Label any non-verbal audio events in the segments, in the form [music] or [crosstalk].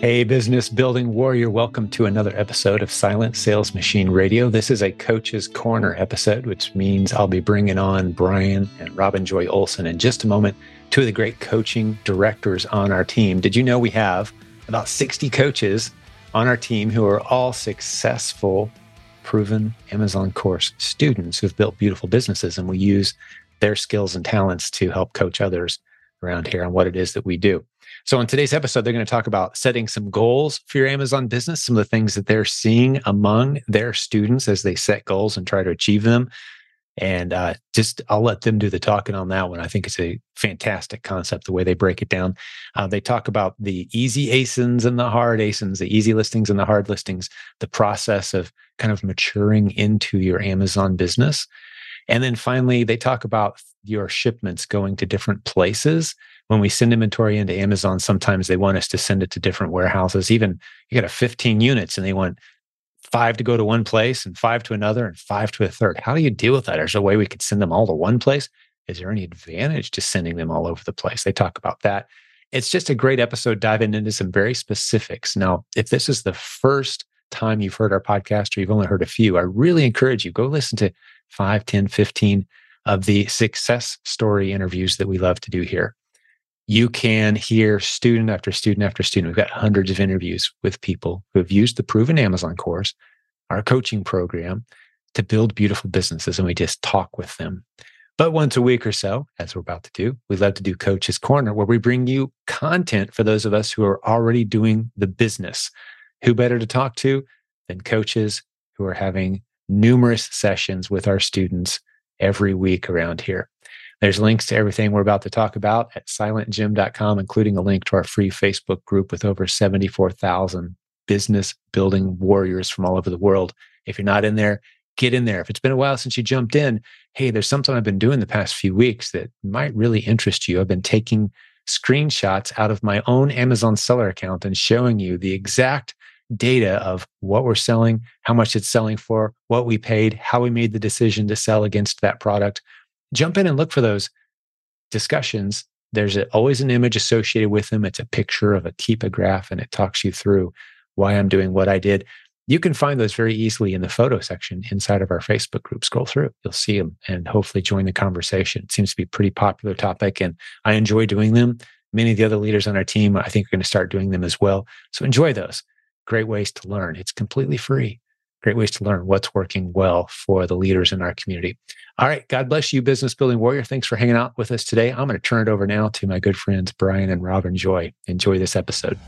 Hey, business building warrior, welcome to another episode of Silent Sales Machine Radio. This is a Coach's Corner episode, which means I'll be bringing on Brian and Robin Joy Olson in just a moment, two of the great coaching directors on our team. Did you know we have about 60 coaches on our team who are all successful, proven Amazon course students who've built beautiful businesses, and we use their skills and talents to help coach others around here on what it is that we do. So, in today's episode, they're going to talk about setting some goals for your Amazon business, some of the things that they're seeing among their students as they set goals and try to achieve them. And uh, just I'll let them do the talking on that one. I think it's a fantastic concept, the way they break it down. Uh, they talk about the easy ASINs and the hard ASINs, the easy listings and the hard listings, the process of kind of maturing into your Amazon business. And then finally, they talk about your shipments going to different places when we send inventory into Amazon, sometimes they want us to send it to different warehouses. Even you got a 15 units and they want five to go to one place and five to another and five to a third. How do you deal with that? Is there a way we could send them all to one place? Is there any advantage to sending them all over the place? They talk about that. It's just a great episode diving into some very specifics. Now, if this is the first time you've heard our podcast or you've only heard a few, I really encourage you go listen to 5, 10, 15 of the success story interviews that we love to do here you can hear student after student after student. We've got hundreds of interviews with people who have used the proven Amazon course, our coaching program, to build beautiful businesses. And we just talk with them. But once a week or so, as we're about to do, we love to do Coach's Corner, where we bring you content for those of us who are already doing the business. Who better to talk to than coaches who are having numerous sessions with our students every week around here? There's links to everything we're about to talk about at silentjim.com, including a link to our free Facebook group with over 74,000 business building warriors from all over the world. If you're not in there, get in there. If it's been a while since you jumped in, hey, there's something I've been doing the past few weeks that might really interest you. I've been taking screenshots out of my own Amazon seller account and showing you the exact data of what we're selling, how much it's selling for, what we paid, how we made the decision to sell against that product, jump in and look for those discussions. There's a, always an image associated with them. It's a picture of a keepa graph and it talks you through why I'm doing what I did. You can find those very easily in the photo section inside of our Facebook group. Scroll through, you'll see them and hopefully join the conversation. It seems to be a pretty popular topic and I enjoy doing them. Many of the other leaders on our team, I think, are going to start doing them as well. So enjoy those. Great ways to learn. It's completely free great ways to learn what's working well for the leaders in our community. All right. God bless you, business building warrior. Thanks for hanging out with us today. I'm going to turn it over now to my good friends, Brian and Robin Joy. Enjoy this episode.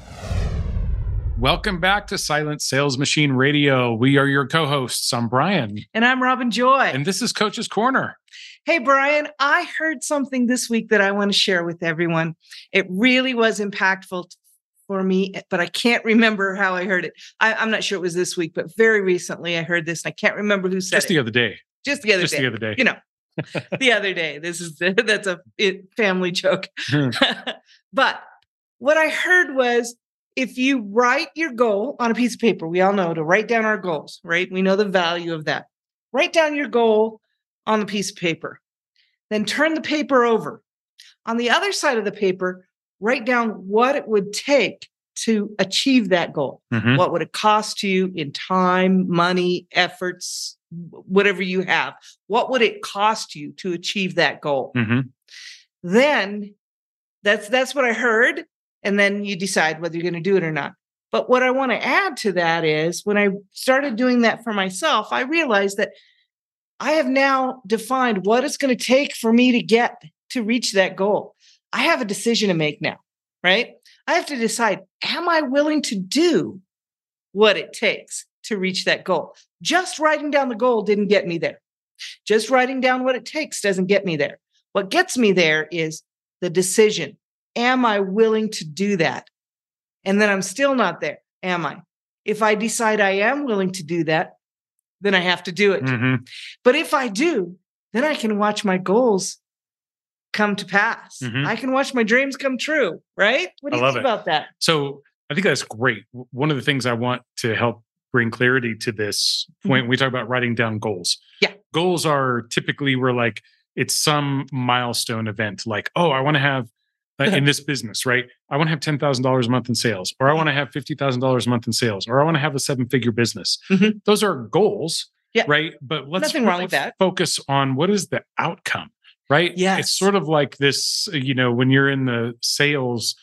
Welcome back to Silent Sales Machine Radio. We are your co hosts. I'm Brian. And I'm Robin Joy. And this is Coach's Corner. Hey, Brian, I heard something this week that I want to share with everyone. It really was impactful for me, eh, but I can't remember how I heard it. I, am not sure it was this week, but very recently I heard this and I can't remember who said Just it. the other day. Just the other day. Just day. the other day. You know, [laughs] the other day. This is [laughs] that's a family joke. Hmm. [laughs] but what I heard was if you write your goal on a piece of paper, we all know to write down our goals, right? We know the value of that. Write down your goal on the piece of paper. Then turn the paper over. On the other side of the paper, write down what it would take to achieve that goal. Mm-hmm. What would it cost you in time, money, efforts, whatever you have? What would it cost you to achieve that goal? Mm-hmm. Then that's that's what I heard and then you decide whether you're going to do it or not. But what I want to add to that is when I started doing that for myself, I realized that I have now defined what it's going to take for me to get to reach that goal. I have a decision to make now, right? I have to decide am I willing to do what it takes to reach that goal? Just writing down the goal didn't get me there. Just writing down what it takes doesn't get me there. What gets me there is the decision. Am I willing to do that? And then I'm still not there. Am I? If I decide I am willing to do that, then I have to do it. Mm-hmm. But if I do, then I can watch my goals come to pass. Mm-hmm. I can watch my dreams come true, right? What do you think it. about that? So I think that's great. One of the things I want to help bring clarity to this point, mm-hmm. we talk about writing down goals. Yeah. Goals are typically we're like, it's some milestone event, like, oh, I want to have uh, in [laughs] this business, right? I want to have ten thousand dollars a month in sales, or I want to have fifty thousand dollars a month in sales, or I want to have a seven figure business. Mhm. Those are goals, Yeah. right? But let's Nothing wrong really with that. Focus on what is the outcome, right? Yeah. it's sort of like this. You know, when you're in the sales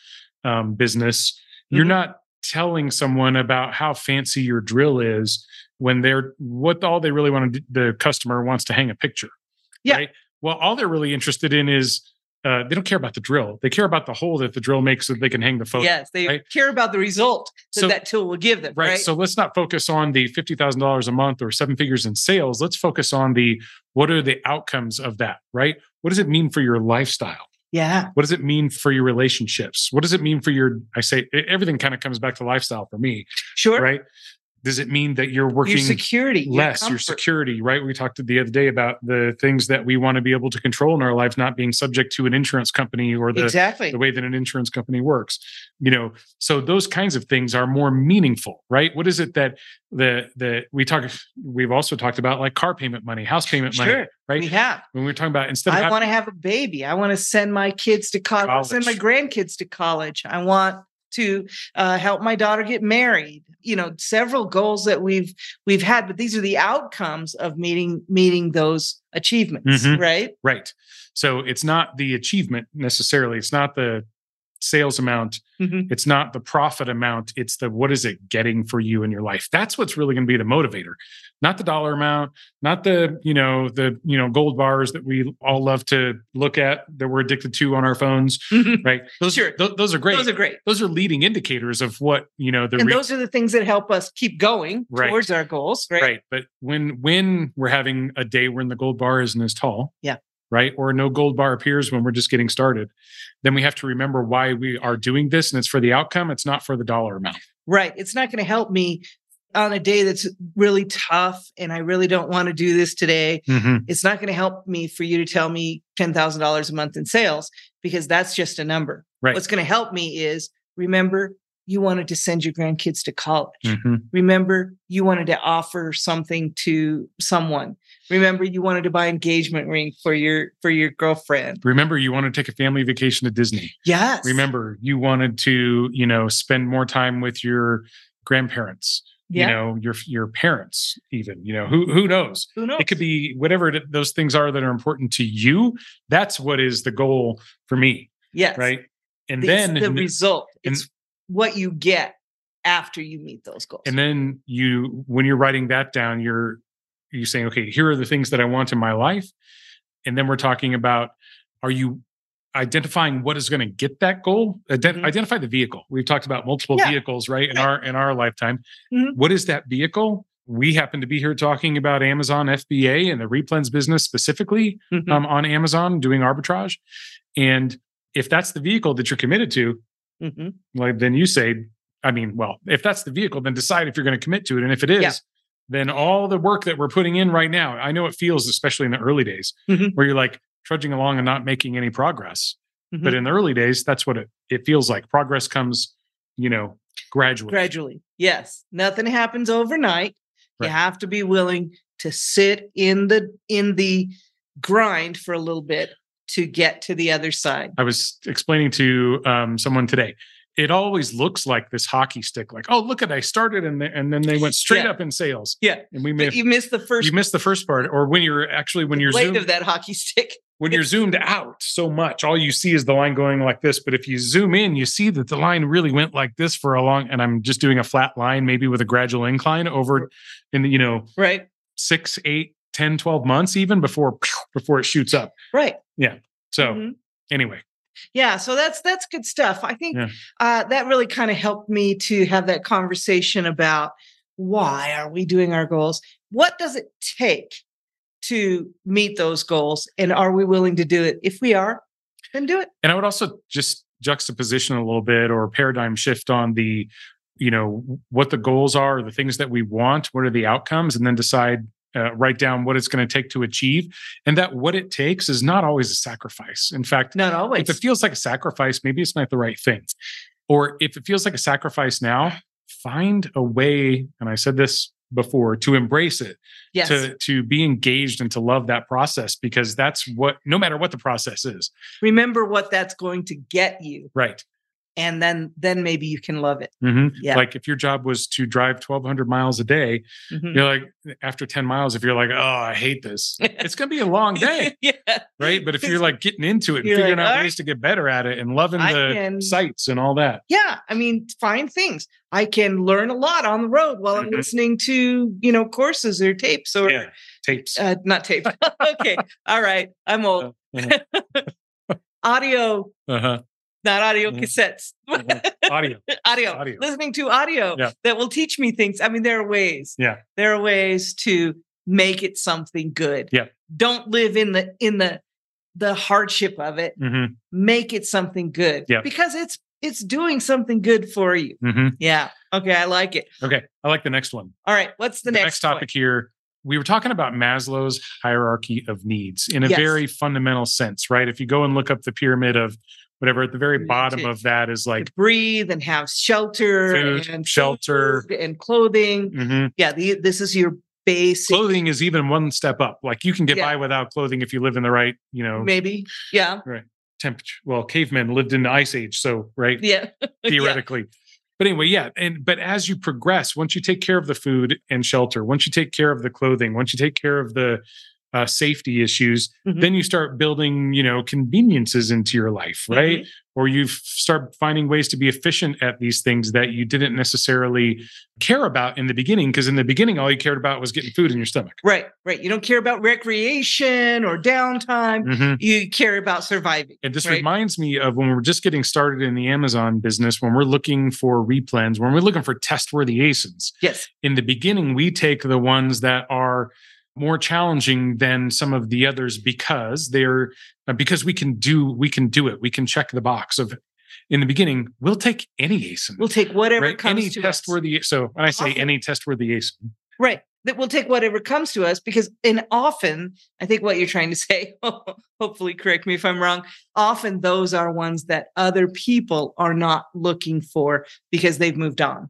um, business, you're Mhm. not telling someone about how fancy your drill is when they're what all they really want to do, the customer wants to hang a picture Yeah. right well all they're really interested in is uh, they don't care about the drill they care about the hole that the drill makes so they can hang the photo yes, they right? care about the result that So- that tool will give them. right? Right. so let's not focus on the $50000 a month or seven figures in sales let's focus on the what are the outcomes of that right what does it mean for your lifestyle yeah. what does it mean for your relationships what does it mean for your i say everything kind of comes back to lifestyle for me Sure. right does it mean that you're working Your security. your less your comfort. security right we talked the other day about the things that we want to be able to control in our lives not being subject to an insurance company or the, exactly. the way that an insurance company works you know so those kinds of things are more meaningful right what is it that the the we talk we've also talked about like car payment money house payment money right We have. when we're talking about instead of I want to have a baby. I want to send my kids to college, send my grandkids to college. I want to uh, help my daughter get married. You know, several goals that we've we've had, but these are the outcomes of meeting meeting those achievements, Mhm. right? right so it's not the achievement necessarily it's not the sales amount Mhm. it's not the profit amount it's the what is it getting for you in your life that's what's really going to be the motivator not the dollar amount not the you know the you know gold bars that we all love to look at that we're addicted to on our phones mm-hmm. right those Sure. tho- those are great Those are great. those are leading indicators of what you know the and re- those are the things that help us keep going Right. towards our goals, right? right but when when we're having a day when the gold bar isn't as tall Yeah. right or no gold bar appears when we're just getting started then we have to remember why we are doing this and it's for the outcome it's not for the dollar amount Right. It's not going to help me on a day that's really tough and I really don't want to do this today. It's not going to help me for you to tell me $10,000 a month in sales because that's just a number. Right. What's going to help me is remember you wanted to send your grandkids to college. Mhm. Remember you wanted to offer something to someone. Remember you wanted to buy engagement ring for your for your girlfriend. remember you want to take a family vacation to disney Yes. remember you wanted to you know spend more time with your grandparents Yeah. you know your your parents even you know who who knows Who knows? it could be whatever it- those things are that are important to you that's what is the goal for me yes. right and The- then the result. and- It's what you get after you meet those goals. and then you when you're writing that down you're you're saying okay here are the things that i want in my life and then we're talking about are you identifying what is going to get that goal Ident- Mhm. identify the vehicle we've talked about multiple Yeah. vehicles right in our in our lifetime Mhm. What is that vehicle we happen to be here talking about amazon fba and the replens business specifically Mhm. um, on amazon doing arbitrage and if that's the vehicle that you're committed to Mhm. like then you say i mean well if that's the vehicle then decide if you're going to commit to it and if it is Yeah. then all the work that we're putting in right now i know it feels especially in the early days Mhm. where you're like trudging along and not making any progress but Mhm. in the early days that's what it, it feels like progress comes you know gradually gradually. Yes. Nothing happens overnight. Right. You have to be willing to sit in the in the grind for a little bit to get to the other side. i was explaining to um, someone today it always looks like this hockey stick like oh look at i started and, they, and then they went straight Yeah. up in sales Yeah. and we may you missed the first you missed the first part or when you're actually when you're zoomed, of that hockey stick. when you're zoomed out so much, all you see is the line going like this. But if you zoom in, you see that the line really went like this for a long, and I'm just doing a flat line, maybe with a gradual incline over in the, you know, Right. six, eight, 10, 12 months, even before before it shoots up. Right. Yeah. So Mhm. anyway, Yeah, so that's that's good stuff. I think Yeah. uh, that really kind of helped me to have that conversation about why are we doing our goals? What does it take to meet those goals, and are we willing to do it? If we are, then do it. and I would also just juxtaposition a little bit or paradigm shift on the, you know, what the goals are, the things that we want, what are the outcomes, and then decide, uh, write down what it's going to take to achieve. And that what it takes is not always a sacrifice. In fact, Not always. if it feels like a sacrifice, maybe it's not the right thing. Or if it feels like a sacrifice now, find a way. And I said this before to embrace it Yes. to to be engaged and to love that process because that's what no matter what the process is Remember what that's going to get you, right and then then maybe you can love it. hmm Yeah. like if your job was to drive 1200 miles a day Mhm. you're like after 10 miles if you're like oh i hate this [laughs] it's gonna be a long day [laughs] yeah. right but if you're like getting into it and You're figuring like, out "All ways to get better at it and loving I the can- sights and all that Yeah. I mean, find things. I can learn a lot on the road while I'm Mhm. listening to, you know, courses or tapes or yeah tapes uh, not tape. [laughs] okay. All right. I'm old. uh-huh. Audio, uh-huh. Not audio Mhm. cassettes. Mhm. audio [laughs] audio. Audio. Listening to audio Yeah. that will teach me things. I mean, there are ways. Yeah. There are ways to make it something good. Yeah. Don't live in the in the the hardship of it. hmm Make it something good. Yeah. Because it's it's doing something good for you. hmm Yeah. Okay. I like it. okay i like the next one All right. What's the, the next, next topic here we were talking about Maslow's hierarchy of needs in a Yes. very fundamental sense, right? If you go and look up the pyramid of whatever at the very bottom to- of that is like breathe and have shelter Food, and shelter. and clothing. Mhm. Yeah. The, this is your basic. clothing is even one step up. Like you can get Yeah. by without clothing if you live in the right, you know, Maybe. Yeah. Right temperature. Well, cavemen lived in the ice age, so right, Yeah. [laughs] Yeah. theoretically. But anyway, yeah, and but as you progress, once you take care of the food and shelter, once you take care of the clothing, once you take care of the uh, safety issues, Mhm. then you start building, you know, conveniences into your life, right? Mm-hmm. Or you start finding ways to be efficient at these things that you didn't necessarily care about in the beginning, because in the beginning, all you cared about was getting food in your stomach. Right, right. You don't care about recreation or downtime. Mhm. You care about surviving. And this right? reminds me of when we're just getting started in the Amazon business, when we're looking for replens when we're looking for test worthy ASINs. Yes. In the beginning, we take the ones that are more challenging than some of the others because they're uh, because we can do we can do it. We can check the box of in the beginning, we'll take any ASIN. We'll take whatever right? comes Any to test us. worthy. So when I say Awesome. any test worthy ASIN, Right. That we'll take whatever comes to us because, and often, I think what you're trying to say, [laughs] hopefully correct me if I'm wrong, often those are ones that other people are not looking for because they've moved on.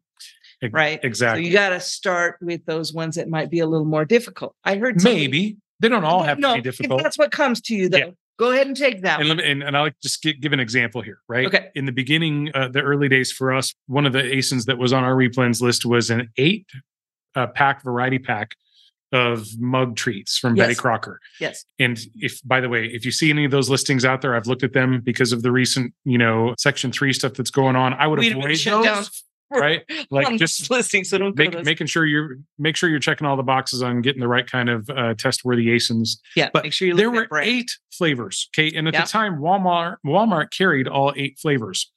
Right. Exactly. So you got to start with those ones that might be a little more difficult. I heard Maybe they don't all have no, to be difficult. If that's what comes to you, though, Yeah. go ahead and take that. and let me, and, and I'll just gi- give an example here, right? Okay. In the beginning, uh, the early days for us, one of the ASINs that was on our replens list was an eight uh, pack variety pack of mug treats from Betty Crocker. Yes. And if, by the way, if you see any of those listings out there, I've looked at them because of the recent, you know, Section Three stuff that's going on. I would We'd avoid those, right? [laughs] Like on just listing, so don't make, making sure you're make sure you're checking all the boxes on getting the right kind of uh, test worthy ASINs yeah, but make sure you there were eight flavors. Okay. And at Yeah. the time, Walmart Walmart carried all eight flavors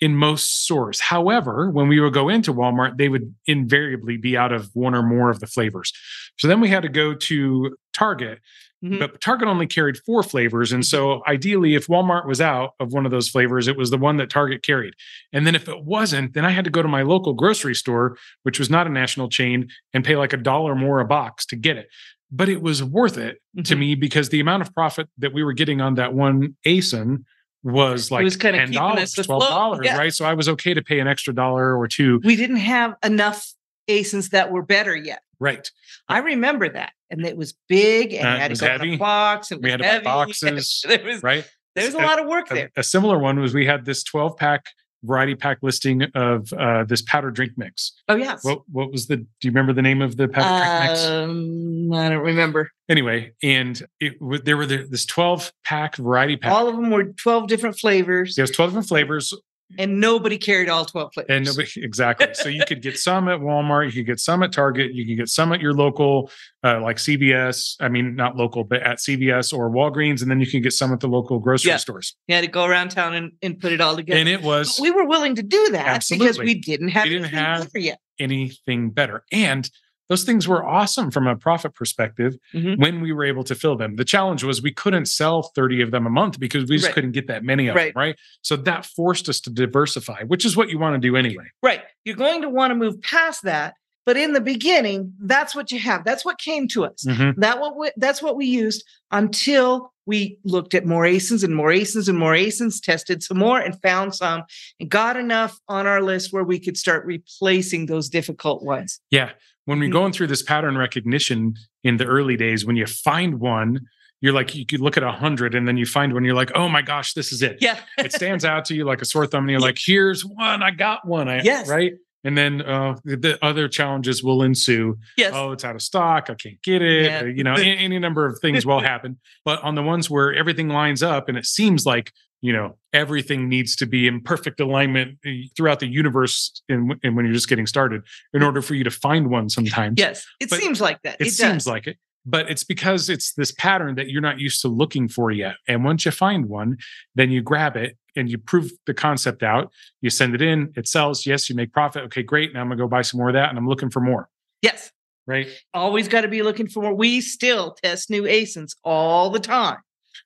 in most stores. However, when we would go into Walmart, they would invariably be out of one or more of the flavors. So then we had to go to Target, Mhm. but Target only carried four flavors. And so ideally, if Walmart was out of one of those flavors, it was the one that Target carried. And then if it wasn't, then I had to go to my local grocery store, which was not a national chain, and pay like a dollar more a box to get it. But it was worth it to Mhm. me because the amount of profit that we were getting on that one ASIN was like it was kinda ten keeping dollars, twelve dollars, yeah. right? So I was okay to pay an extra dollar or two, we didn't have enough ASINs that were better yet. Right? I remember that, and it was big, and Uh, it had to was go in heavy. a box. And We had buy [laughs] boxes, [laughs] there was Right? there was a Uh, lot of work A, there. a similar one was we had this twelve pack variety pack listing of uh, this powder drink mix. Oh yes. What what was the? Do you remember the name of the powder drink mix? Um, I don't remember. Anyway, and it there were the, this twelve pack variety pack. All of them were twelve different flavors, There's twelve different flavors, and nobody carried all twelve flavors. and nobody [laughs] exactly. so you could get some at Walmart, you could get some at Target, you could get some at your local, uh, like CVS. I mean, not local, but at CVS or Walgreens, and then you can get some at the local grocery stores. Yeah. stores. you had to go around town and, and put it all together. And it But was we were willing to do that because we didn't have We didn't anything have- better yet. anything better. And those things were awesome from a profit perspective Mhm. when we were able to fill them. The challenge was we couldn't sell 30 of them a month because we just Right. couldn't get that many of Right. them, right? So that forced us to diversify, which is what you want to do anyway. Right. You're going to want to move past that. But in the beginning, that's what you have. That's what came to us. Mhm. That what we, that's what we used until we looked at more ASINs and more ASINs and more ASINs, tested some more and found some and got enough on our list where we could start replacing those difficult ones. Yeah. When we're Mhm. going through this pattern recognition in the early days, when you find one, you're like, you could look at a hundred and then you find one, you're like, oh my gosh, this is it. Yeah. [laughs] it stands out to you like a sore thumb and you're Yeah. like here's one i got one I, Yes. right and then uh, the, the other challenges will ensue yes. oh it's out of stock i can't get it Yeah. uh, you know any, any number of things will happen but on the ones where everything lines up and it seems like you know everything needs to be in perfect alignment uh, throughout the universe and, and when you're just getting started in order for you to find one sometimes yes. It but seems like that. it, It, seems like it but it's because it's this pattern that you're not used to looking for yet and once you find one then you grab it and you prove the concept out you send it in it sells yes you make profit okay great now i'm gonna go buy some more of that and i'm looking for more yes. right Always got to be looking for more. We still test new ASINs all the time.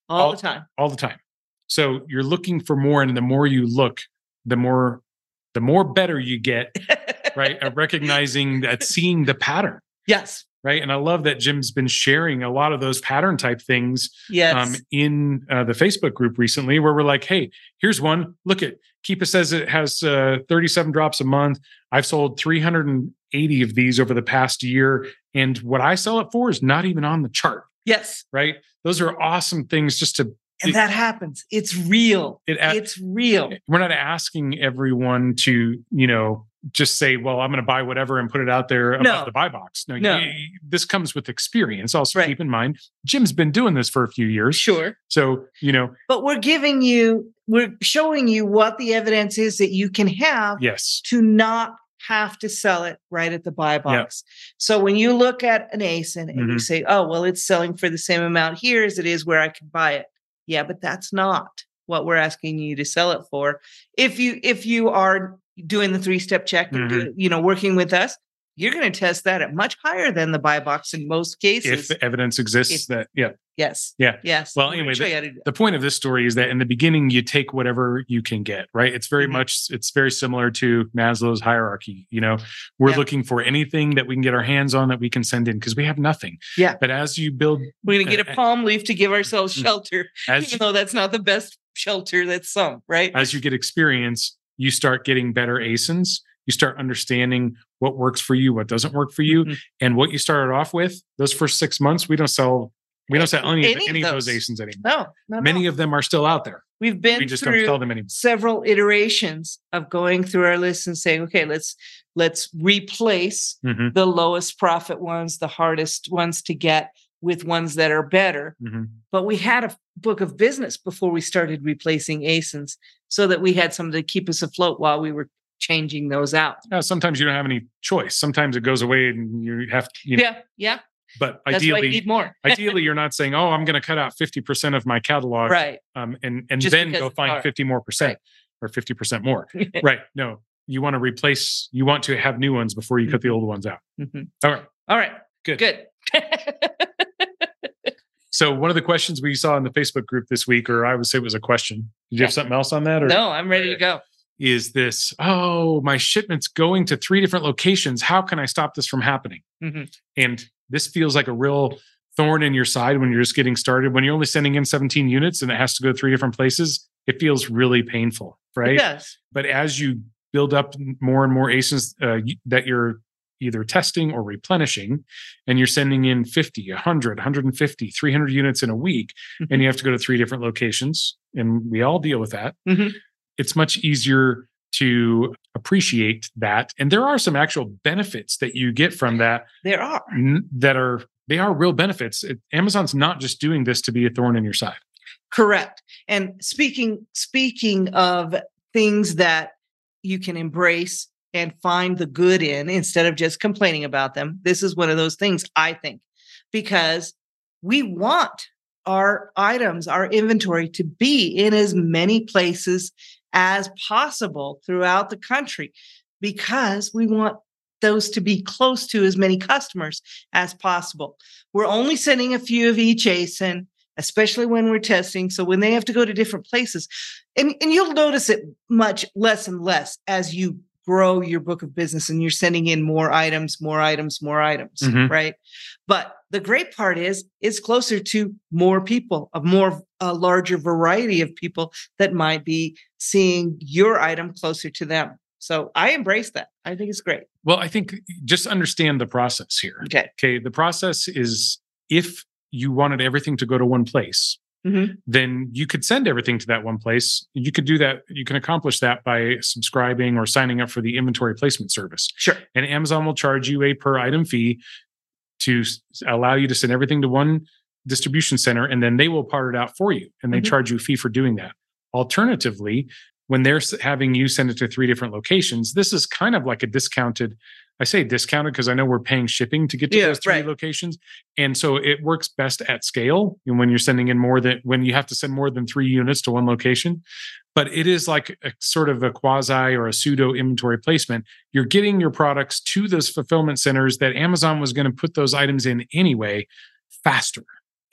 All, All- the time. all the time so you're looking for more and the more you look the more the more better you get right at recognizing that [laughs] seeing the pattern yes. right and i love that jim's been sharing a lot of those pattern type things Yes. um, in uh, the Facebook group recently where we're like, hey, here's one. Look at Keepa says it has uh, 37 drops a month. I've sold 380 of these over the past year. And what I sell it for is not even on the chart, yes. right? Those are awesome things just to, And that happens. It's real. it, It's real. we're not asking everyone to, you know, just say, well, I'm going to buy whatever and put it out there above No. the buy box. No, No. this comes with experience. Also, Right. keep in mind, Jim's been doing this for a few years. Sure. So, you know, But we're giving you, we're showing you what the evidence is that you can have yes. to not have to sell it right at the buy box. So when you look at an ASIN and you Mhm. say, oh, well, it's selling for the same amount here as it is where I can buy it. Yeah, but that's not what we're asking you to sell it for. If you if you are doing the three-step check and mm-hmm. do- you know working with us, you're going to test that at much higher than the buy box in most cases. if evidence exists If- that yeah yes. Yeah. Yes. Well, anyway, show you how to do that. the point of this story is that in the beginning you take whatever you can get right it's very Mhm. much it's very similar to maslow's hierarchy you know we're Yeah. looking for anything that we can get our hands on that we can send in because we have nothing Yeah. but as you build We're going to get a uh, palm leaf to give ourselves [laughs] shelter, as even you, though that's not the best shelter. That's some, right? as you get experience you start getting better asins you start understanding what works for you what doesn't work for you Mhm. and what you started off with those first six months we don't sell we don't sell any, Any of any of those asins anymore No, many no. of them are still out there We've been we just don't sell them anymore several iterations of going through our list and saying, okay, let's let's replace Mhm, the lowest profit ones, the hardest ones to get with ones that are better. mhm. But we had a book of business before we started replacing ASINs so that we had something to keep us afloat while we were changing those out. Yeah, sometimes you don't have any choice. Sometimes it goes away and you have to, you know, Yeah, yeah. but That's you ideally, need more. [laughs] ideally you're not saying, oh, I'm going to cut out 50% of my catalog right. um, and, and Just then go find hard. 50 more percent or 50% more. [laughs] right. No, you want to replace, you want to have new ones before you cut the Mhm. old ones out. Mhm. All right. All right. Good. Good. [laughs] So one of the questions we saw in the Facebook group this week, or I would say it was a question. Did you have something else on that? Or no, I'm ready to go. Is this, oh, my shipment's going to three different locations. How can I stop this from happening? Mhm. And this feels like a real thorn in your side when you're just getting started. When you're only sending in 17 units and it has to go three different places, it feels really painful, right? yes But as you build up more and more ASINs uh, that you're either testing or replenishing, and you're sending in 50, 100, 150, 300 units in a week, and you have to go to three different locations, and we all deal with that, Mhm. It's much easier to appreciate that. And there are some actual benefits that you get from that There are. n- that are they are real benefits. It, Amazon's not just doing this to be a thorn in your side. Correct. And speaking speaking of things that you can embrace and find the good in instead of just complaining about them, this is one of those things I think because we want our items, our inventory to be in as many places as possible throughout the country because we want those to be close to as many customers as possible. We're only sending a few of each ASIN especially when we're testing. So when they have to go to different places, and, and you'll notice it much less and less as you grow your book of business and you're sending in more items, more items, more items, Mhm. right? But the great part is it's closer to more people, a more a larger variety of people that might be seeing your item closer to them. So I embrace that. I think it's great. Well, I think just understand the process here. Okay. Okay. The process is if you wanted everything to go to one place, Mhm. then you could send everything to that one place. You could do that. You can accomplish that by subscribing or signing up for the inventory placement service. Sure. And Amazon will charge you a per item fee to allow you to send everything to one distribution center, and then they will part it out for you, and they Mhm. charge you a fee for doing that. Alternatively, when they're having you send it to three different locations, this is kind of like a discounted. I say discounted because I know we're paying shipping to get to Yeah, those three right. locations, and so it works best at scale. And when you're sending in more than when you have to send more than three units to one location, but it is like a sort of a quasi or a pseudo inventory placement. You're getting your products to those fulfillment centers that Amazon was going to put those items in anyway faster.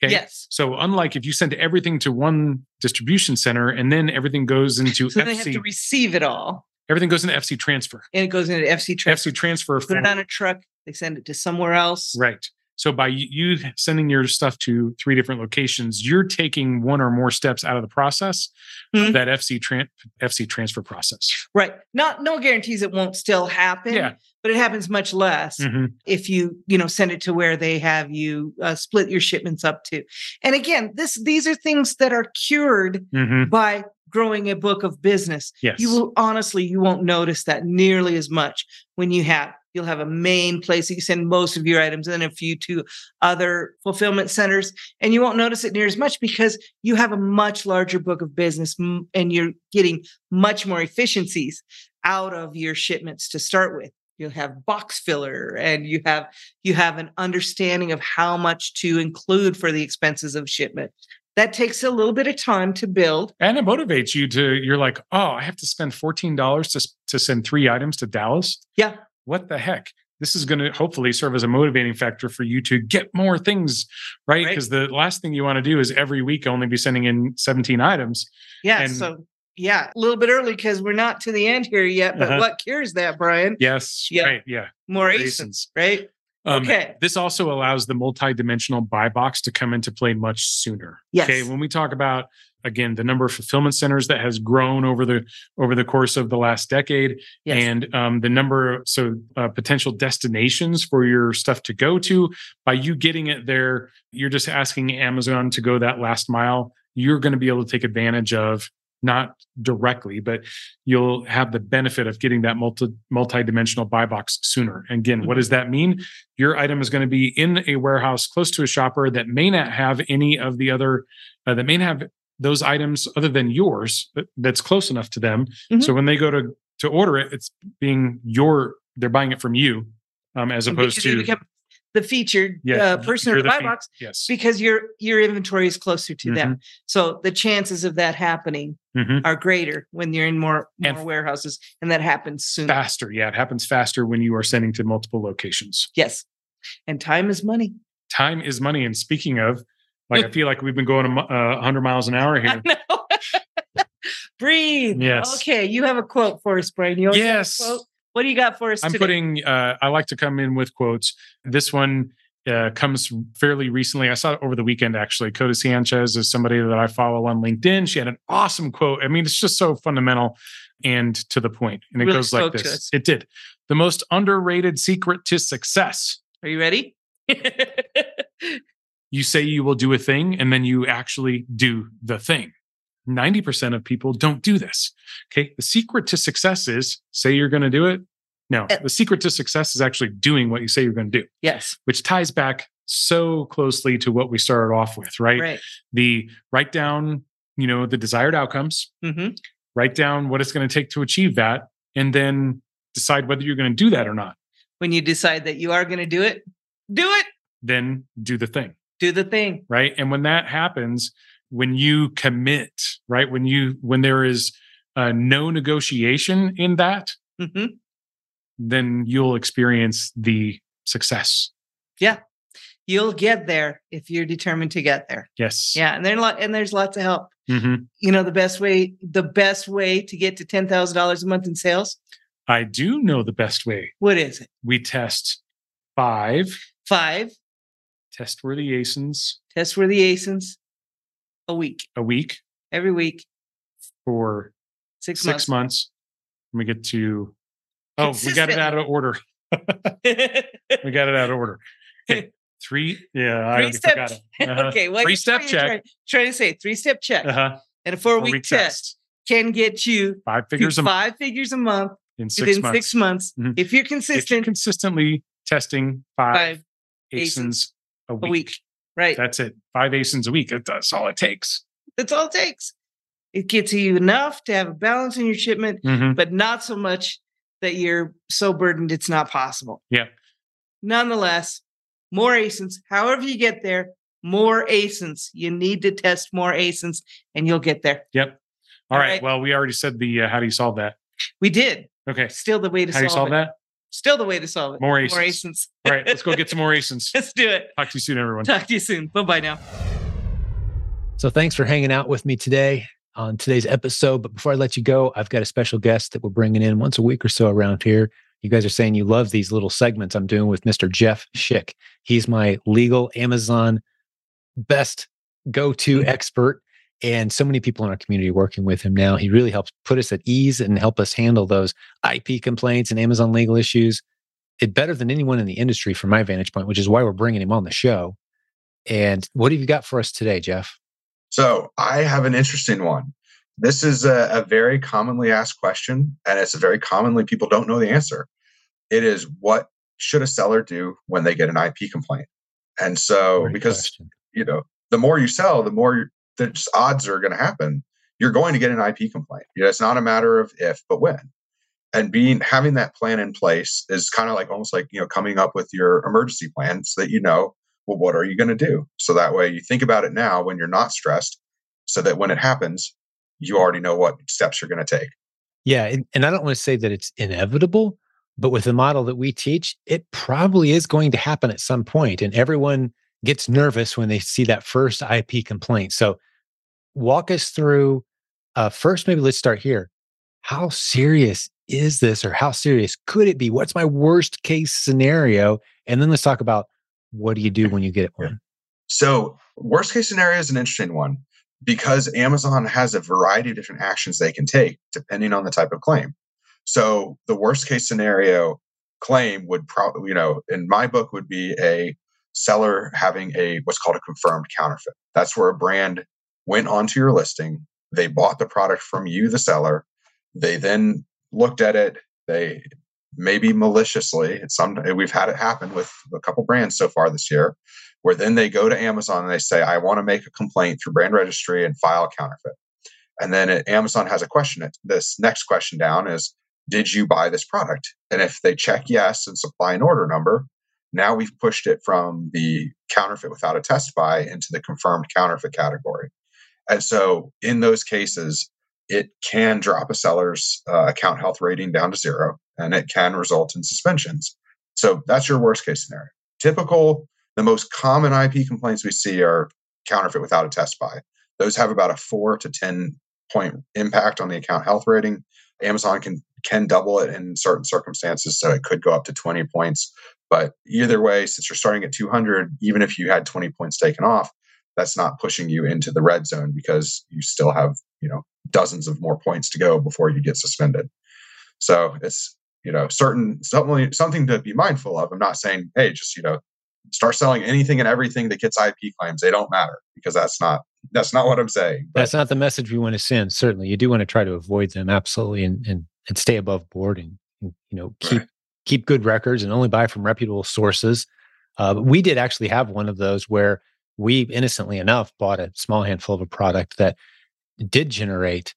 Okay. Yes. So unlike if you send everything to one distribution center and then everything goes [laughs] into So they have to receive it all. everything goes into FC transfer. And it goes into FC transfer. FC transfer Put it on a truck. They send it to somewhere else. Right. So by you sending your stuff to three different locations, you're taking one or more steps out of the process Mhm. of that FC tran- FC transfer process. Right. Not no guarantees it won't still happen. Yeah. But it happens much less Mhm. if you, you know, send it to where they have you uh, split your shipments up to. And again, this these are things that are cured Mhm. by growing a book of business. Yes. You will honestly, you won't notice that nearly as much when you have you'll have a main place that you send most of your items and a few to other fulfillment centers and you won't notice it near as much because you have a much larger book of business and you're getting much more efficiencies out of your shipments to start with. You'll have box filler and you have you have an understanding of how much to include for the expenses of shipment. That takes a little bit of time to build. And it motivates you to you're like oh i have to spend $14 to, to send three items to dallas? Yeah what the heck this is going to hopefully serve as a motivating factor for you to get more things right Right. because the last thing you want to do is every week only be sending in 17 items Yeah. And- so yeah, a little bit early because we're not to the end here yet. But Uh-huh. what cures that, Brian? yes Yeah. right yeah More. ASINs, right? Um, Okay. This also allows the multi-dimensional buy box to come into play much sooner. Yes. Okay. When we talk about again the number of fulfillment centers that has grown over the over the course of the last decade, Yes. and um, the number of so uh, potential destinations for your stuff to go to, by you getting it there, you're just asking Amazon to go that last mile. You're going to be able to take advantage of not directly, but you'll have the benefit of getting that multi multi-dimensional buy box sooner. And again, what does that mean? Your item is going to be in a warehouse close to a shopper that may not have any of the other uh, that may not have those items other than yours that's close enough to them. Mhm. So when they go to to order it, it's being your they're buying it from you um, as opposed Because you to the featured yeah, uh, person you're the buy fe- box Yes. because your your inventory is closer to them. Mm-hmm. So the chances of that happening Mhm. are greater when you're in more more And- warehouses, and that happens soon. Faster, yeah, it happens faster when you are sending to multiple locations. Yes, and time is money. Time is money. And speaking of, like, I feel like we've been going a uh, 100 miles an hour here. [laughs] Breathe. Yes. Okay, you have a quote for us, Brian. You Yes. quote? What do you got for us I'm today? putting, uh, I like to come in with quotes. This one uh, comes fairly recently. I saw it over the weekend, actually. Codie Sanchez is somebody that I follow on LinkedIn. She had an awesome quote. I mean, it's just so fundamental and to the point. And it Really goes like this. It did. The most underrated secret to success. Are you ready? [laughs] You say you will do a thing and then you actually do the thing. 90% of people don't do this. Okay. The secret to success is say you're going to do it. No, the secret to success is actually doing what you say you're going to do, yes. which ties back so closely to what we started off with, right? Right. The write down, you know, the desired outcomes, hmm write down what it's going to take to achieve that, and then decide whether you're going to do that or not. When you decide that you are going to do it, do it. Then do the thing. Do the thing. right and when that happens when you commit right when you when there is uh, no negotiation in that hmm then you'll experience the success Yeah. You'll get there if you're determined to get there. yes Yeah, and lot, and there's lots of help. Mhm. You know, the best way, the best way to get to ten thousand dollars a month in sales. i do know the best way What is it? we test five Five Test worthy ASINs test worthy ASINs a week, a week every week, for six, six months. months. Let me get to. Oh, we got it out of order. [laughs] We got it out of order. Okay. [laughs] Three. Yeah, I Three already step. forgot it. Uh-huh. [laughs] okay, well, Three step check. Trying, trying to say three step check Uh-huh. and a four Four week week test test. can get you Five figures a month five figures a month in six within months. six months Mhm. if you're consistent. If you're consistently testing five, Five ASINs a week. week. Right. That's it. Five ASINs a week. That's all it takes. That's all it takes. It gets you enough to have a balance in your shipment, Mhm. but not so much that you're so burdened it's not possible. Yeah. Nonetheless, more ASINs. However you get there, more ASINs. You need to test more ASINs, and you'll get there. Yep. All All right. right. Well, we already said the uh, how do you solve that? We did. Okay. Still the way to How do you solve, solve it. that? Still the way to solve it. More More ASINs. ASINs. All right. Let's go get some more [laughs] ASINs. Let's do it. Talk to you soon, everyone. Talk to you soon. Bye bye now. So thanks for hanging out with me today on today's episode. But before I let you go, I've got a special guest that we're bringing in once a week or so around here. You guys are saying you love these little segments I'm doing with Mr. Jeff Schick. He's my legal Amazon best go to mm-hmm. expert. And so many people in our community working with him now. He really helps put us at ease and help us handle those IP complaints and Amazon legal issues. It better than anyone in the industry from my vantage point, which is why we're bringing him on the show. And what have you got for us today, Jeff? So I have an interesting one. This is a, a very commonly asked question, and it's a very commonly people don't know the answer. It is what should a seller do when they get an IP complaint? And so, Great because question. you know, the more you sell, the more just odds are going to happen. You're going to get an IP complaint. You know, it's not a matter of if, but when. And being having that plan in place is kind of like almost like you know coming up with your emergency plan so that you know well what are you going to do so that way you think about it now when you're not stressed so that when it happens you already know what steps you're going to take Yeah, and, and I don't want to say that it's inevitable, but with the model that we teach, it probably is going to happen at some point, and everyone gets nervous when they see that first IP complaint. So, walk us through. Uh, first, maybe let's start here. How serious is this, or how serious could it be? What's my worst case scenario? And then let's talk about what do you do when you get Yeah. one. so worst case scenario is an interesting one because amazon has a variety of different actions they can take depending on the type of claim so the worst case scenario claim would probably you know in my book would be a seller having a what's called a confirmed counterfeit that's where a brand went onto your listing they bought the product from you the seller. They then looked at it they maybe maliciously it's some we've had it happen with a couple brands so far this year where then they go to amazon and they say i want to make a complaint through brand registry and file counterfeit. And then it, amazon has a question it, this next question down is did you buy this product? And if they check yes and supply an order number now we've pushed it from the counterfeit without a test buy into the confirmed counterfeit category and so in those cases it can drop a seller's uh, account health rating down to zero and it can result in suspensions. So that's your worst case scenario. Typical, the most common IP complaints we see are counterfeit without a test buy. Those have about a four to 10 point impact on the account health rating. Amazon can can double it in certain circumstances, so it could go up to 20 points. But either way, since you're starting at 200, even if you had 20 points taken off, that's not pushing you into the red zone because you still have you know dozens of more points to go before you get suspended. So it's you know certain something something to be mindful of. I'm not saying hey just you know start selling anything and everything that gets IP claims. They don't matter because that's not that's not what I'm saying. But That's not the message we want to send. Certainly, you do want to try to avoid them absolutely, and and, and stay above board, and, and, you know keep Right. keep good records and only buy from reputable sources. Uh, we did actually have one of those where we innocently enough bought a small handful of a product that did generate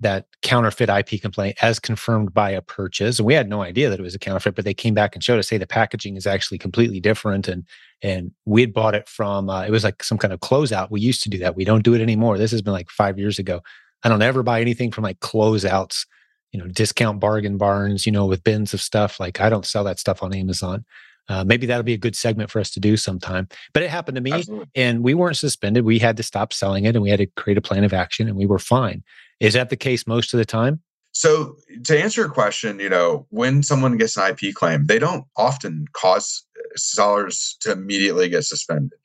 that counterfeit IP complaint as confirmed by a purchase. And we had no idea that it was a counterfeit, but they came back and showed us, hey, the packaging is actually completely different. And and we had bought it from uh, it was like some kind of closeout. We used to do that. We don't do it anymore. This has been like five years ago. I don't ever buy anything from like closeouts, you know, discount bargain barns, you know, with bins of stuff. Like I don't sell that stuff on Amazon. Uh, maybe that'll be a good segment for us to do sometime. But it happened to me absolutely. and we weren't suspended. We had to stop selling it and we had to create a plan of action and we were fine. Is that the case most of the time? So to answer your question, you know, when someone gets an IP claim, they don't often cause sellers to immediately get suspended.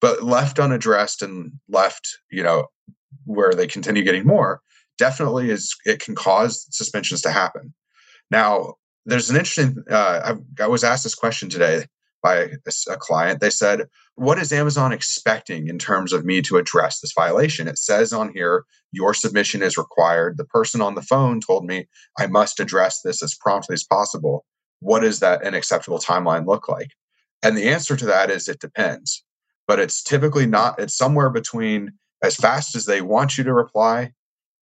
But left unaddressed and left, you know, where they continue getting more, definitely is it can cause suspensions to happen. Now, there's an interesting. Uh, I, I was asked this question today by a, a, client. They said, "What is Amazon expecting in terms of me to address this violation?" It says on here, "Your submission is required." The person on the phone told me I must address this as promptly as possible. What does that an acceptable timeline look like? And the answer to that is it depends. But it's typically not. It's somewhere between as fast as they want you to reply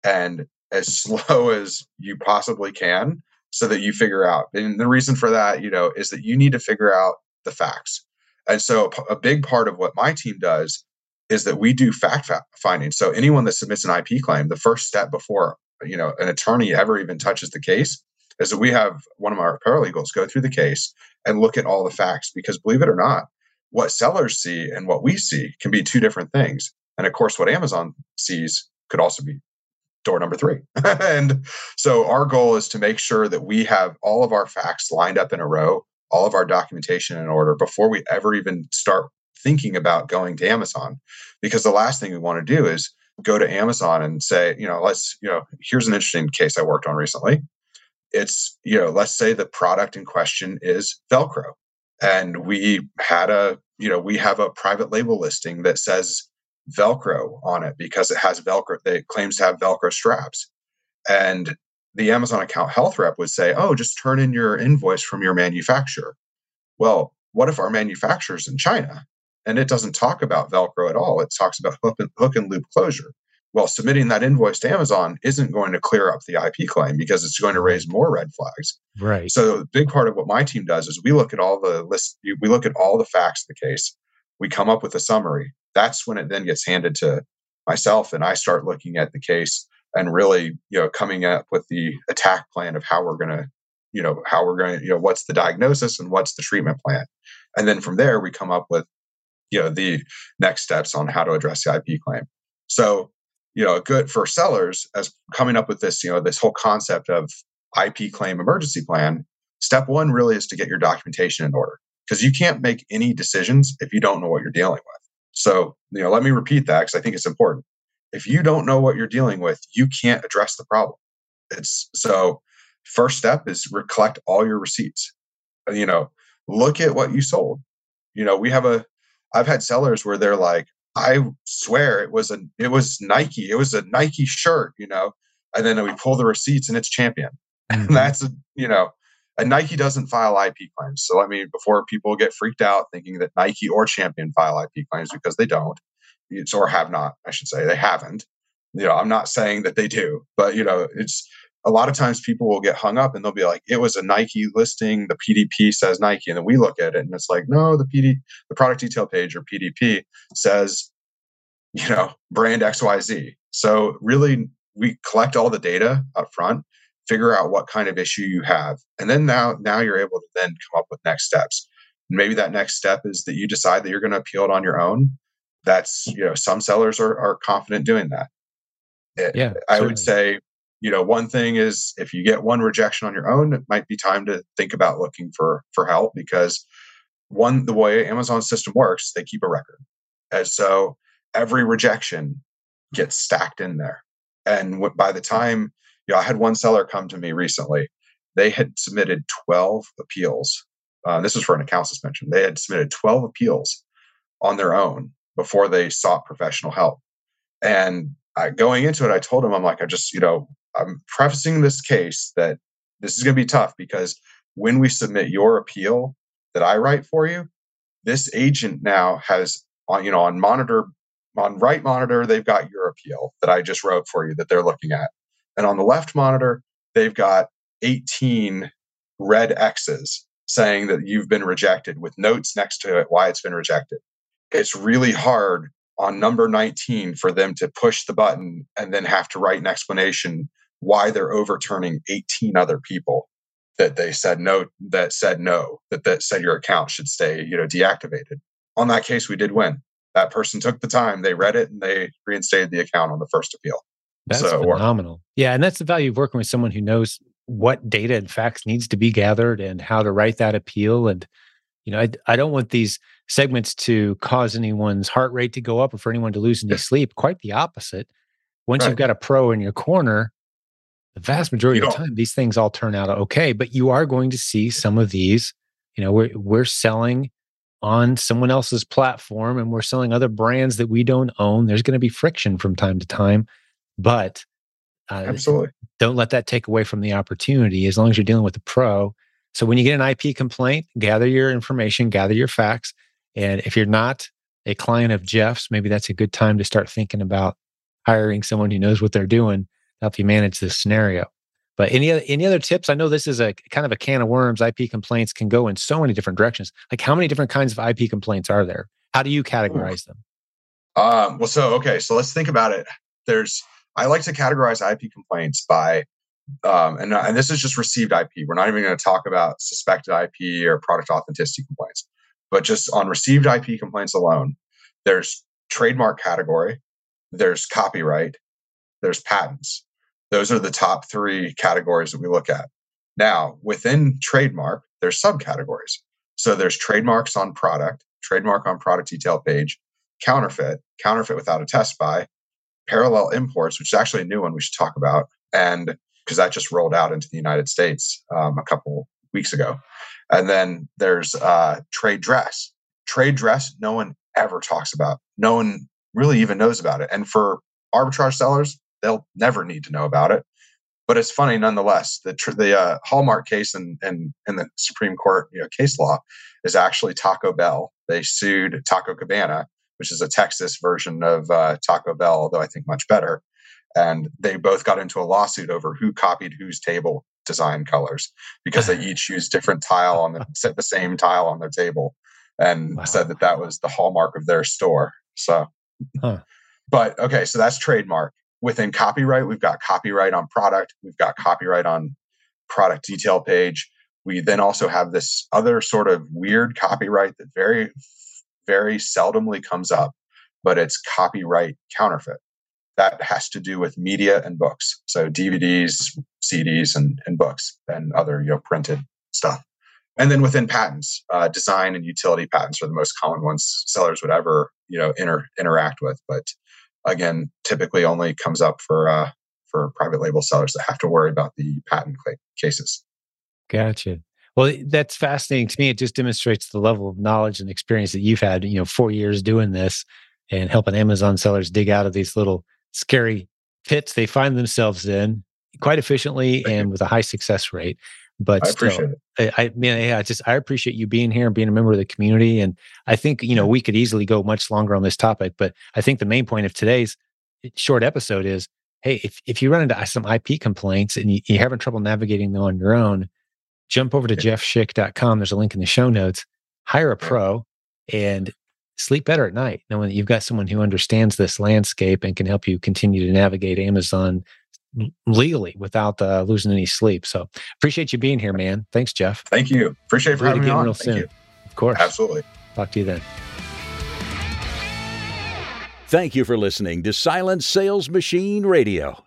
and as [laughs] slow as you possibly can so that you figure out. And the reason for that, you know, is that you need to figure out the facts. And so a big part of what my team does is that we do fact finding. So anyone that submits an IP claim, the first step before, you know, an attorney ever even touches the case is that we have one of our paralegals go through the case and look at all the facts because believe it or not, what sellers see and what we see can be two different things. And of course, what Amazon sees could also be door number three. [laughs] and so our goal is to make sure that we have all of our facts lined up in a row, all of our documentation in order before we ever even start thinking about going to Amazon. Because the last thing we want to do is go to Amazon and say, you know, let's, you know, here's an interesting case I worked on recently. It's, you know, let's say the product in question is Velcro. And we had a, you know, we have a private label listing that says Velcro on it because it has Velcro. It claims to have Velcro straps. And the Amazon account health rep would say, oh, just turn in your invoice from your manufacturer. Well, what if our manufacturer's in China and it doesn't talk about Velcro at all? It talks about hook and, hook and loop closure. Well, submitting that invoice to Amazon isn't going to clear up the IP claim because it's going to raise more red flags. Right. So, a big part of what my team does is we look at all the list, we look at all the facts of the case, we come up with a summary, that's when it then gets handed to myself and I start looking at the case and really, you know, coming up with the attack plan of how we're going to, you know, how we're going to, you know, what's the diagnosis and what's the treatment plan. And then from there, we come up with, you know, the next steps on how to address the IP claim. So, you know, good for sellers as coming up with this, you know, this whole concept of IP claim emergency plan. Step one really is to get your documentation in order because you can't make any decisions if you don't know what you're dealing with. So, you know, let me repeat that because I think it's important. If you don't know what you're dealing with, you can't address the problem. It's so first step is collect all your receipts. You know, look at what you sold. You know, we have a I've had sellers where they're like, I swear it was a it was Nike. It was a Nike shirt, you know. And then we pull the receipts and it's champion. [laughs] Mm-hmm. And that's a, you know, and Nike doesn't file IP claims. So I mean, before people get freaked out thinking that Nike or Champion file IP claims because they don't, it's, or have not, I should say, they haven't. You know, I'm not saying that they do, but you know, it's a lot of times people will get hung up and they'll be like, it was a Nike listing, the PDP says Nike, and then we look at it and it's like, no, the PD, the product detail page or PDP says, you know, brand XYZ. So really, we collect all the data up front figure out what kind of issue you have and then now now you're able to then come up with next steps. Maybe that next step is that you decide that you're going to appeal it on your own. That's you know some sellers are, are confident doing that. Eh, yeah i certainly. would say you know one thing is if you get one rejection on your own it might be time to think about looking for for help because one the way amazon system works they keep a record. And so every rejection gets stacked in there. And by the time you know, I had one seller come to me recently. They had submitted 12 appeals. Uh, this was for an account suspension. They had submitted 12 appeals on their own before they sought professional help. And I, going into it, I told him, I'm like, I just, you know, I'm prefacing this case that this is going to be tough because when we submit your appeal that I write for you, this agent now has on, you know, on monitor, on right monitor, they've got your appeal that I just wrote for you that they're looking at. And on the left monitor, they've got 18 red X's saying that you've been rejected with notes next to it why it's been rejected. It's really hard on number 19 for them to push the button and then have to write an explanation why they're overturning 18 other people that they said no that said no that that said your account should stay you know deactivated. On that case we did win. That person took the time they read it and they reinstated the account on the first appeal that's so, phenomenal. Yeah, and that's the value of working with someone who knows what data and facts needs to be gathered and how to write that appeal. And You know, I, I don't want these segments to cause anyone's heart rate to go up or for anyone to lose any sleep. Quite the opposite. Once right. you've got a pro in your corner, the vast majority of the time, these things all turn out okay. But you are going to see some of these. You know, we're we're selling on someone else's platform and we're selling other brands that we don't own. There's going to be friction from time to time, but uh, absolutely don't let that take away from the opportunity. As long as you're dealing with a pro. So when you get an IP complaint, gather your information, gather your facts, and if you're not a client of Jeff's, maybe that's a good time to start thinking about hiring someone who knows what they're doing to help you manage this scenario. But any other any other tips? I know this is a kind of a can of worms. IP complaints can go in so many different directions. Like how many different kinds of IP complaints are there? How do you categorize them? Um, well, so okay, so let's think about it. There's I like to categorize IP complaints by um, and, and this is just received IP. We're not even going to talk about suspected IP or product authenticity complaints, but just on received IP complaints alone, there's trademark category, there's copyright, there's patents. Those are the top three categories that we look at. Now, within trademark, there's subcategories. So there's trademarks on product, trademark on product detail page, counterfeit, counterfeit without a test buy, parallel imports, which is actually a new one we should talk about, and because that just rolled out into the United States um, a couple weeks ago. And then there's uh, trade dress. Trade dress, no one ever talks about. No one really even knows about it. And for arbitrage sellers, they'll never need to know about it. But it's funny nonetheless. The the uh, hallmark case in, in in the Supreme Court you know, case law is actually Taco Bell. They sued Taco Cabana, which is a Texas version of uh, Taco Bell, although I think much better. And they both got into a lawsuit over who copied whose table design colors because they each [laughs] used different tile on the set the same tile on their table, and wow. said that that was the hallmark of their store. So, huh. but okay, so that's trademark within copyright, we've got copyright on product, we've got copyright on product detail page. We then also have this other sort of weird copyright that very, very seldomly comes up, but it's copyright counterfeit. That has to do with media and books. So DVDs, CDs, and, and books and other you know printed stuff. And then within patents, uh, design and utility patents are the most common ones sellers would ever you know inter- interact with. But again, typically only comes up for uh, for private label sellers that have to worry about the patent cases. Gotcha. Well, that's fascinating to me. It just demonstrates the level of knowledge and experience that you've had. You know, four years doing this and helping Amazon sellers dig out of these little scary pits they find themselves in quite efficiently and with a high success rate. But I still. I, I mean, yeah, I just I appreciate you being here and being a member of the community. And I think you know we could easily go much longer on this topic, but I think the main point of today's eh, short episode is, hey, if if you run into some IP complaints and you, you're having trouble navigating them on your own, jump over to yeah. jeffschick.com. There's a link in the show notes. Hire a pro and sleep better at night, knowing that you've got someone who understands this landscape and can help you continue to navigate Amazon legally without uh, losing any sleep. So appreciate you being here, man. Thanks, Jeff. Thank you. Appreciate for having me on. Real soon. You. Of course. Absolutely. Talk to you then. Thank you for listening to Silent Sales Machine Radio.